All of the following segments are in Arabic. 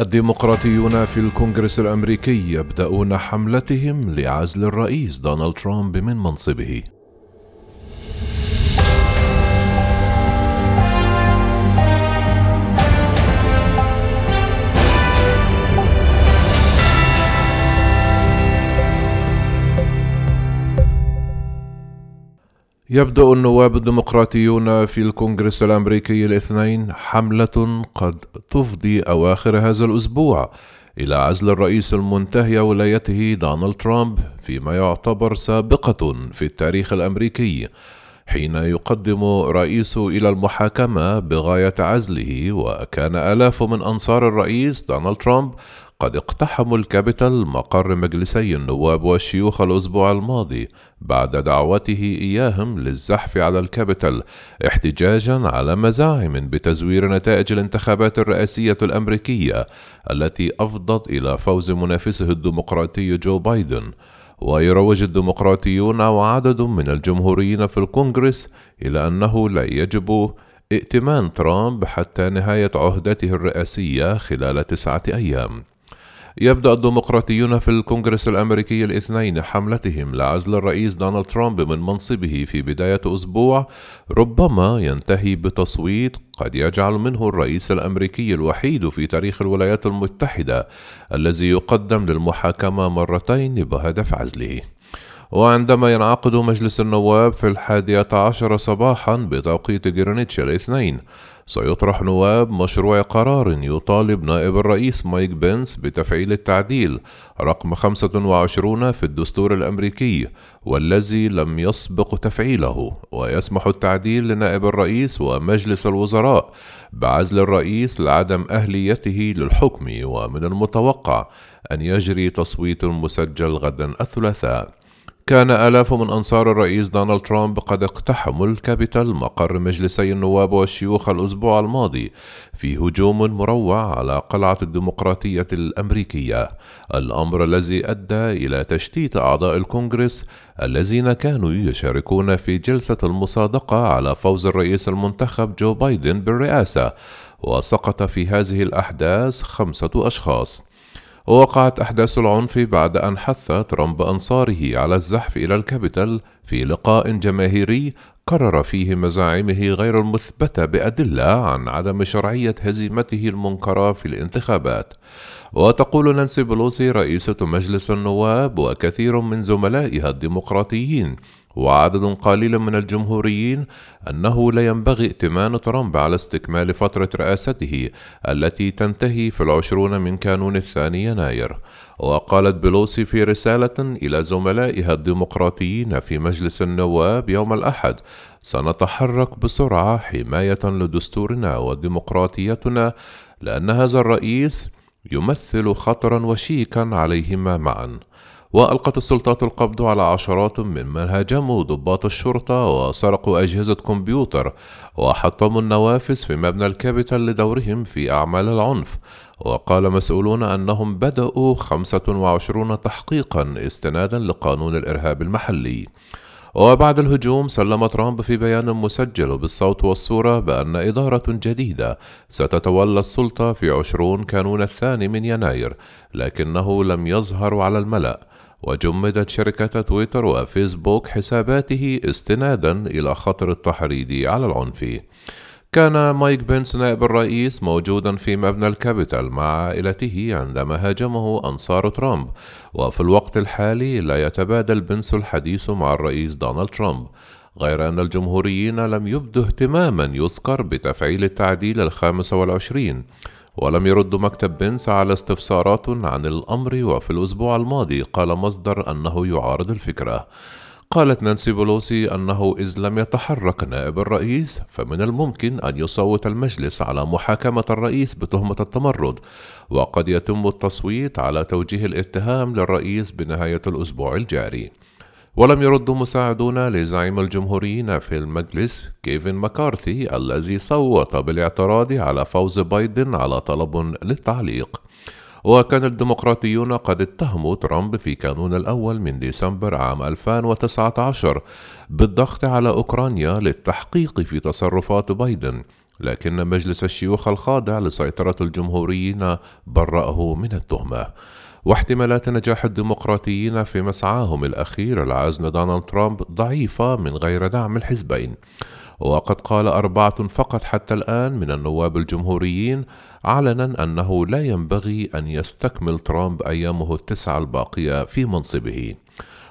الديمقراطيون في الكونغرس الأمريكي يبدأون حملتهم لعزل الرئيس دونالد ترامب من منصبه. يبدأ النواب الديمقراطيون في الكونغرس الأمريكي الاثنين حملة قد تفضي أواخر هذا الأسبوع إلى عزل الرئيس المنتهي ولايته دونالد ترامب فيما يعتبر سابقة في التاريخ الأمريكي حين يقدم رئيس إلى المحاكمة بغاية عزله وكان آلاف من أنصار الرئيس دونالد ترامب قد اقتحموا الكابيتال مقر مجلسي النواب والشيوخ الأسبوع الماضي بعد دعوته إياهم للزحف على الكابيتال احتجاجا على مزاعم بتزوير نتائج الانتخابات الرئاسية الأمريكية التي أفضت إلى فوز منافسه الديمقراطي جو بايدن. ويروج الديمقراطيون وعدد من الجمهوريين في الكونغرس إلى أنه لا يجب ائتمان ترامب حتى نهاية عهدته الرئاسية خلال تسعة أيام. يبدأ الديمقراطيون في الكونغرس الأمريكي الاثنين حملتهم لعزل الرئيس دونالد ترامب من منصبه في بداية أسبوع ربما ينتهي بتصويت قد يجعل منه الرئيس الأمريكي الوحيد في تاريخ الولايات المتحدة الذي يقدم للمحاكمة مرتين بهدف عزله. وعندما ينعقد مجلس النواب في الحادية عشر صباحا بتوقيت جرينتش الاثنين سيطرح نواب مشروع قرار يطالب نائب الرئيس مايك بنس بتفعيل التعديل رقم 25 في الدستور الأمريكي والذي لم يسبق تفعيله ويسمح التعديل لنائب الرئيس ومجلس الوزراء بعزل الرئيس لعدم أهليته للحكم ومن المتوقع أن يجري تصويت مسجل غدا الثلاثاء. كان آلاف من أنصار الرئيس دونالد ترامب قد اقتحموا الكابيتال مقر مجلسي النواب والشيوخ الأسبوع الماضي في هجوم مروع على قلعة الديمقراطية الأمريكية، الأمر الذي أدى إلى تشتيت أعضاء الكونغرس الذين كانوا يشاركون في جلسة المصادقة على فوز الرئيس المنتخب جو بايدن بالرئاسة، وسقط في هذه الأحداث خمسة أشخاص. ووقعت أحداث العنف بعد أن حث ترامب أنصاره على الزحف إلى الكابيتال في لقاء جماهيري كرر فيه مزاعمه غير المثبتة بأدلة عن عدم شرعية هزيمته المنكرة في الانتخابات. وتقول نانسي بلوسي رئيسة مجلس النواب وكثير من زملائها الديمقراطيين وعدد قليل من الجمهوريين أنه لا ينبغي ائتمان ترامب على استكمال فترة رئاسته التي تنتهي في العشرون من كانون الثاني يناير. وقالت بلوسي في رسالة إلى زملائها الديمقراطيين في مجلس النواب يوم الأحد سنتحرك بسرعة حماية لدستورنا وديمقراطيتنا لأن هذا الرئيس يمثل خطرا وشيكا عليهما معا وألقت السلطات القبض على عشرات ممن هاجموا ضباط الشرطة وسرقوا أجهزة كمبيوتر وحطموا النوافذ في مبنى الكابيتال لدورهم في أعمال العنف. وقال مسؤولون أنهم بدأوا 25 تحقيقا استنادا لقانون الإرهاب المحلي. وبعد الهجوم سلم ترامب في بيان مسجل بالصوت والصورة بأن إدارة جديدة ستتولى السلطة في عشرون كانون الثاني من يناير لكنه لم يظهر على الملأ. وجمدت شركة تويتر وفيسبوك حساباته استنادا إلى خطر التحريض على العنف. كان مايك بنس نائب الرئيس موجودا في مبنى الكابيتال مع عائلته عندما هاجمه أنصار ترامب. وفي الوقت الحالي لا يتبادل بنس الحديث مع الرئيس دونالد ترامب غير أن الجمهوريين لم يبدوا اهتماما يذكر بتفعيل التعديل الخامس والعشرين. ولم يرد مكتب بنس على استفسارات عن الأمر وفي الأسبوع الماضي قال مصدر أنه يعارض الفكرة. قالت نانسي بولوسي أنه إذ لم يتحرك نائب الرئيس فمن الممكن أن يصوت المجلس على محاكمة الرئيس بتهمة التمرد وقد يتم التصويت على توجيه الاتهام للرئيس بنهاية الأسبوع الجاري. ولم يرد مساعدون لزعيم الجمهوريين في المجلس كيفن مكارثي الذي صوت بالاعتراض على فوز بايدن على طلب للتعليق. وكان الديمقراطيون قد اتهموا ترامب في كانون الأول من ديسمبر عام 2019 بالضغط على أوكرانيا للتحقيق في تصرفات بايدن لكن مجلس الشيوخ الخاضع لسيطرة الجمهوريين برأه من التهمة. واحتمالات نجاح الديمقراطيين في مسعاهم الأخير لعزل دونالد ترامب ضعيفة من غير دعم الحزبين. وقد قال أربعة فقط حتى الآن من النواب الجمهوريين علنا أنه لا ينبغي أن يستكمل ترامب أيامه التسعة الباقية في منصبه.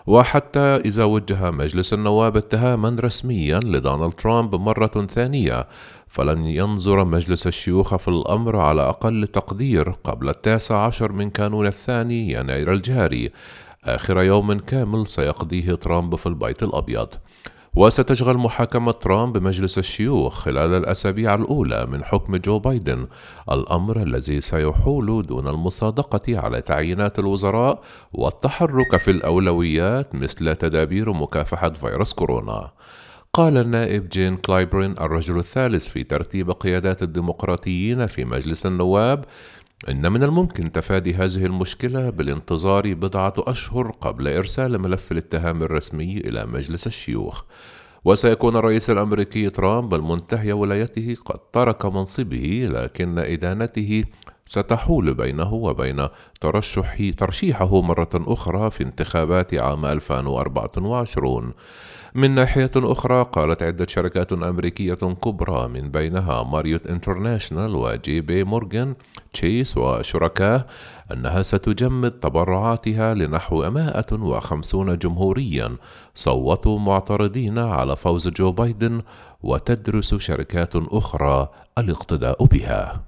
وحتى إذا وجه مجلس النواب اتهاما رسميا لدونالد ترامب مرة ثانية فلن ينظر مجلس الشيوخ في الأمر على أقل تقدير قبل التاسع عشر من كانون الثاني يناير الجاري. آخر يوم كامل سيقضيه ترامب في البيت الأبيض. وستشغل محاكمة ترامب بمجلس الشيوخ خلال الأسابيع الأولى من حكم جو بايدن الأمر الذي سيحول دون المصادقة على تعيينات الوزراء والتحرك في الأولويات مثل تدابير مكافحة فيروس كورونا. قال النائب جين كلايبرين الرجل الثالث في ترتيب قيادات الديمقراطيين في مجلس النواب إن من الممكن تفادي هذه المشكلة بالانتظار بضعة أشهر قبل إرسال ملف الاتهام الرسمي إلى مجلس الشيوخ. وسيكون الرئيس الأمريكي ترامب المنتهي ولايته قد ترك منصبه لكن إدانته ستحول بينه وبين ترشح ترشيحه مرة أخرى في انتخابات عام 2024 من ناحية أخرى قالت عدة شركات أمريكية كبرى من بينها ماريوت انترناشنال وجي بي مورغان تشيس وشركاه أنها ستجمد تبرعاتها لنحو 150 جمهوريا. صوتوا معترضين على فوز جو بايدن وتدرس شركات أخرى الاقتداء بها.